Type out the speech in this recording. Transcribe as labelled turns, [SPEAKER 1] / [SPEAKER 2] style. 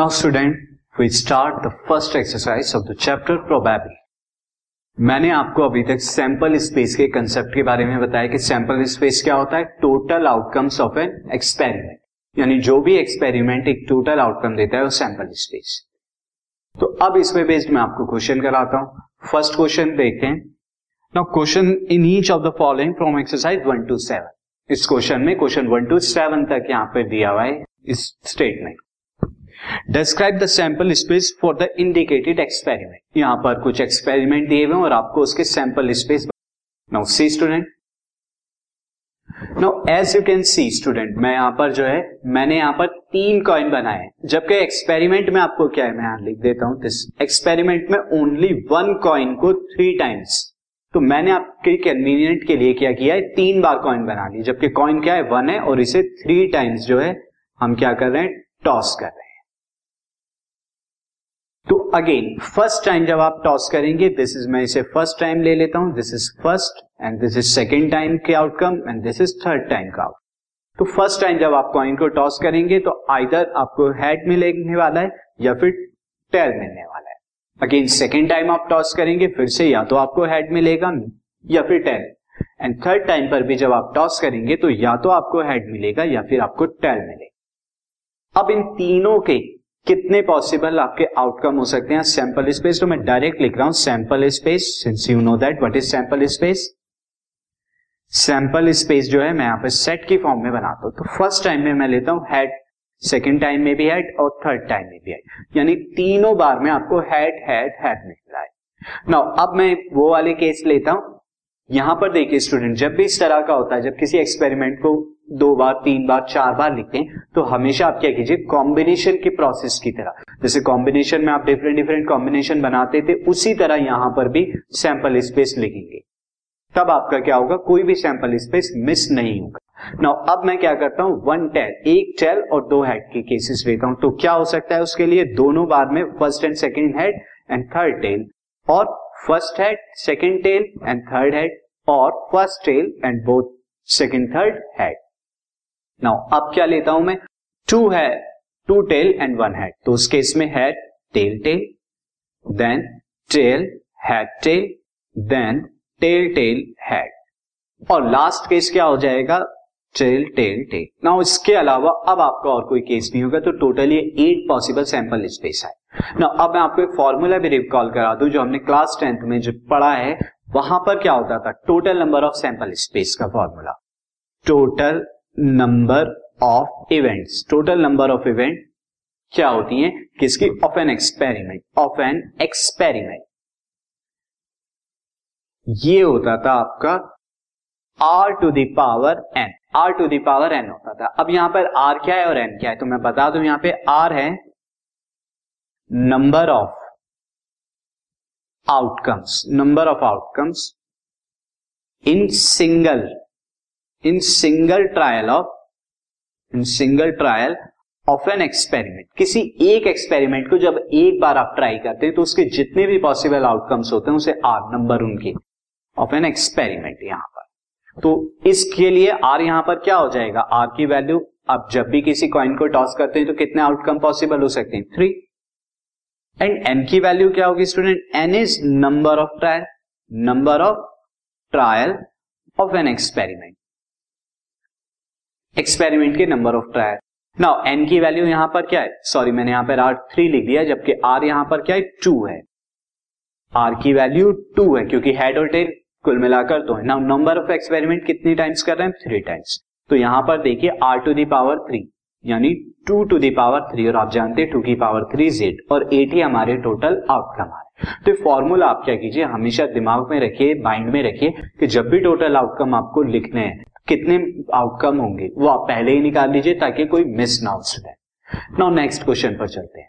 [SPEAKER 1] Now student, we start the first exercise of the chapter probability. मैंने आपको अभी तक सैंपल स्पेस के कंसेप्ट के बारे में बताया कि सैंपल स्पेस क्या होता है? Total outcomes of an experiment यानी जो भी एक्सपेरिमेंट एक टोटल आउटकम देता है वो सैंपल स्पेस तो अब इसमें बेस्ड मैं आपको क्वेश्चन कराता हूँ। फ़र्स्ट क्वेश्चन देखते हैं now question in each of the following from exercise one two seven इस क्वेश्चन में क्वेश्चन वन टू सेवन तक यहाँ पर दिया हुआ है इस statement describe the sample space for the indicated experiment यहाँ पर कुछ एक्सपेरिमेंट दिए हुए और आपको उसके sample space now see student now as you can see student मैं यहाँ पर जो है, मैंने यहाँ पर तीन कॉइन बनाए जबकि एक्सपेरिमेंट में आपको क्या है? मैं यहाँ लिख देता हूँ दिस एक्सपेरिमेंट में ओनली वन कॉइन को थ्री टाइम्स तो मैंने आपके कन्वीनियंट के लिए क्या किया है? तीन बार कॉइन बना ली। जबकि कॉइन क्या है? वन है और इसे थ्री टाइम्स जो है, हम क्या कर रहे हैं? टॉस कर रहे हैं। तो अगेन फ़र्स्ट टाइम जब आप टॉस करेंगे दिस इज़ मैं इसे फ़र्स्ट टाइम ले लेता हूँ this is first and this is second time के outcome and this is third time का आउटकम तो फ़र्स्ट टाइम जब आप कॉइन को टॉस करेंगे तो आइदर आपको हेड मिलने वाला है या फिर टेल मिलने वाला है। अगेन सेकेंड टाइम आप टॉस करेंगे, फिर से या तो आपको हेड मिलेगा या फिर टेल एंड थर्ड टाइम पर भी जब आप टॉस करेंगे तो या तो आपको हेड मिलेगा या फिर आपको टेल मिलेगा। अब इन तीनों के कितने पॉसिबल आपके आउटकम हो सकते हैं? सैंपल स्पेस तो मैं डायरेक्ट लिख रहा हूँ sample space since you know that what is sample space sample space जो है, मैं यहाँ पर सेट की फॉर्म में बनाता हूँ। तो फ़र्स्ट टाइम में मैं लेता हूँ हेड सेकेंड टाइम में भी हेड और थर्ड टाइम में भी हेड यानी तीनों बार में आपको हेड हेड हेड मिल रहा है। नाउ अब मैं वो वाले केस लेता हूँ यहाँ पर देखिए स्टूडेंट जब भी इस तरह का होता है, जब किसी एक्सपेरिमेंट को दो बार, तीन बार, चार बार लिखते हैं तो हमेशा आप क्या कीजिए कॉम्बिनेशन की प्रोसेस की तरह। जैसे कॉम्बिनेशन में आप डिफरेंट डिफरेंट कॉम्बिनेशन बनाते थे, उसी तरह यहाँ पर भी सैंपल स्पेस लिखेंगे। तब आपका क्या होगा, कोई भी सैंपल स्पेस मिस नहीं होगा। नाउ अब मैं क्या करता हूँ वन टेल एक टेल और दो हेड के केसेस लेता हूँ। तो क्या हो सकता है उसके लिए, दोनों बार में first and second head and third tail और first head second tail and third head और first tail and both second third head now अब क्या लेता हूँ मैं? टू है two tail and one head तो उस केस में head tail tail then tail head tail then tail tail head और लास्ट केस क्या हो जाएगा? Tell tell tell. नाउ इसके अलावा अब आपका और कोई केस नहीं होगा तो totally eight possible sample space है। ना अब मैं आपको एक फॉर्मूला भी रिकॉल करा दूँ, जो हमने क्लास टेंथ में जो पढ़ा है, वहाँ पर क्या होता था? Total number of sample space का formula total number of events total number of event क्या होती है? किसकी? Of an experiment of an experiment ये होता था आपका r to the power n r to the power n होता था। अब यहाँ पर आर क्या है और एन क्या है? तो मैं बता दू, यहाँ पे आर है number of outcomes number of outcomes in single in single trial of in single trial of an experiment किसी एक एक्सपेरिमेंट को जब एक बार आप ट्राई करते हैं तो उसके जितने भी पॉसिबल आउटकम्स होते हैं, उसे आर नंबर उनके। ऑफ़ एन एक्सपेरिमेंट यहाँ पर। तो इसके लिए आर यहाँ पर क्या हो जाएगा? आर की वैल्यू आप जब भी किसी कॉइन को टॉस करते हैं तो कितने आउटकम पॉसिबल हो सकते हैं? थ्री एंड एन की वैल्यू क्या होगी student n is number of trial number of trial of an experiment experiment के number of trial now n की वैल्यू यहाँ पर क्या है? सॉरी मैंने यहाँ पर आर थ्री लिख दिया, जबकि आर यहाँ पर क्या है? टू है. आर की वैल्यू टू है, क्योंकि हेड और टेल कुल मिलाकर तो है नाउ नंबर ऑफ़ एक्सपेरिमेंट कितनी टाइम्स कर रहे हैं? थ्री टाइम्स तो यहाँ पर देखिए r to the power three यानी two to the power three और आप जानते हैं टू की पावर थ्री जेड और एट ही हमारे टोटल आउटकम आ रहे तो फॉर्मूला आप क्या कीजिए, हमेशा दिमाग में रखिए माइंड में रखिए, कि जब भी टोटल आउटकम आपको लिखने हैं, कितने आउटकम होंगे, वो आप पहले ही निकाल लीजिए, ताकि कोई मिस ना हो स्टूडेंट नाउ नेक्स्ट क्वेश्चन पर चलते हैं।